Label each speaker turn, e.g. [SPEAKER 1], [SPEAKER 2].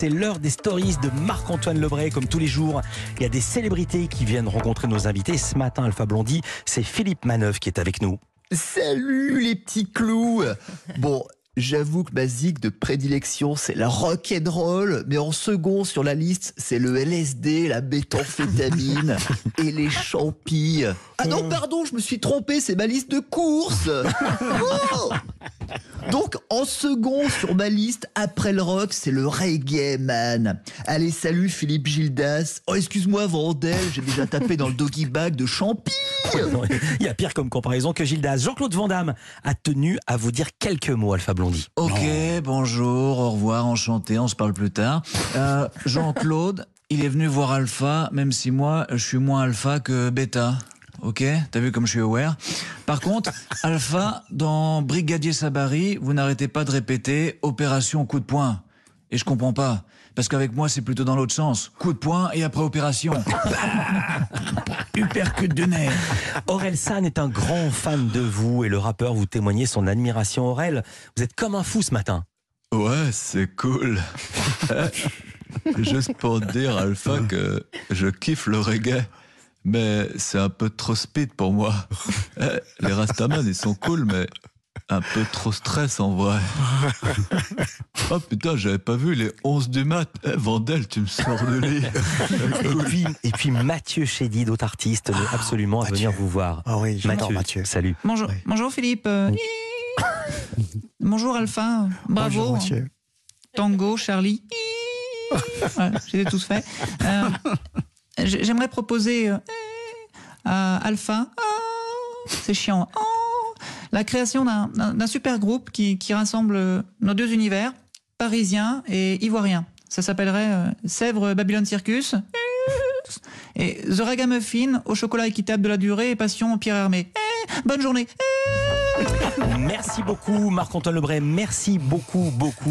[SPEAKER 1] C'est l'heure des stories de Marc-Antoine Lebray, comme tous les jours. Il y a des célébrités qui viennent rencontrer nos invités. Ce matin, Alpha Blondie, c'est Philippe Manœuvre qui est avec nous.
[SPEAKER 2] Salut les petits clous Bon, j'avoue que ma zig de prédilection, c'est la rock'n'roll, mais en second sur la liste, c'est le LSD, la méthamphétamine et les champis. Ah non, pardon, je me suis trompé, c'est ma liste de courses Oh donc, en second sur ma liste, après le rock, c'est le reggae, man. Allez, salut Philippe Gildas. Oh, excuse-moi, Vandel, j'ai déjà tapé dans le doggy bag de Champy.
[SPEAKER 1] Il y a pire comme comparaison que Gildas. Jean-Claude Van Damme a tenu à vous dire quelques mots, Alpha Blondie.
[SPEAKER 3] Ok, bonjour, au revoir, enchanté, on se parle plus tard. Euh, Jean-Claude, il est venu voir Alpha, même si moi, je suis moins Alpha que Beta. Ok, t'as vu comme je suis aware. Par contre, Alpha, dans Brigadier Sabari, vous n'arrêtez pas de répéter opération coup de poing. Et je comprends pas. Parce qu'avec moi, c'est plutôt dans l'autre sens. Coup de poing et après opération. Uppercut de nez.
[SPEAKER 1] Aurel San est un grand fan de vous et le rappeur vous témoignez son admiration. Aurel, vous êtes comme un fou ce matin.
[SPEAKER 4] Ouais, c'est cool. Juste pour dire, Alpha, que je kiffe le reggae. Mais c'est un peu trop speed pour moi. Eh, Les Rastaman, ils sont cool, mais un peu trop stress en vrai. Oh putain, j'avais pas vu les 11 du mat. Eh, Vandel, tu me sors de lit.
[SPEAKER 1] Et puis, et puis Mathieu Chédid, d'autres artistes, absolument à venir vous voir.
[SPEAKER 5] Ah oui, j'adore Mathieu.
[SPEAKER 1] Salut.
[SPEAKER 6] Bonjour, bonjour Philippe. Euh, bonjour Alpha. Bravo.
[SPEAKER 5] Bonjour Mathieu.
[SPEAKER 6] Tango, Charlie. Voilà, je les ai tous faits. Euh, J'aimerais proposer euh, à Alpha, oh, c'est chiant, oh, la création d'un- super groupe qui, rassemble euh, nos deux univers, parisien et ivoirien. Ça s'appellerait euh, Sèvres Babylone Circus. Et The Ragamuffin au chocolat équitable de la durée et passion Pierre Hermé. Eh, bonne journée.
[SPEAKER 1] Merci beaucoup, Marc-Antoine Lebray. Merci beaucoup, beaucoup.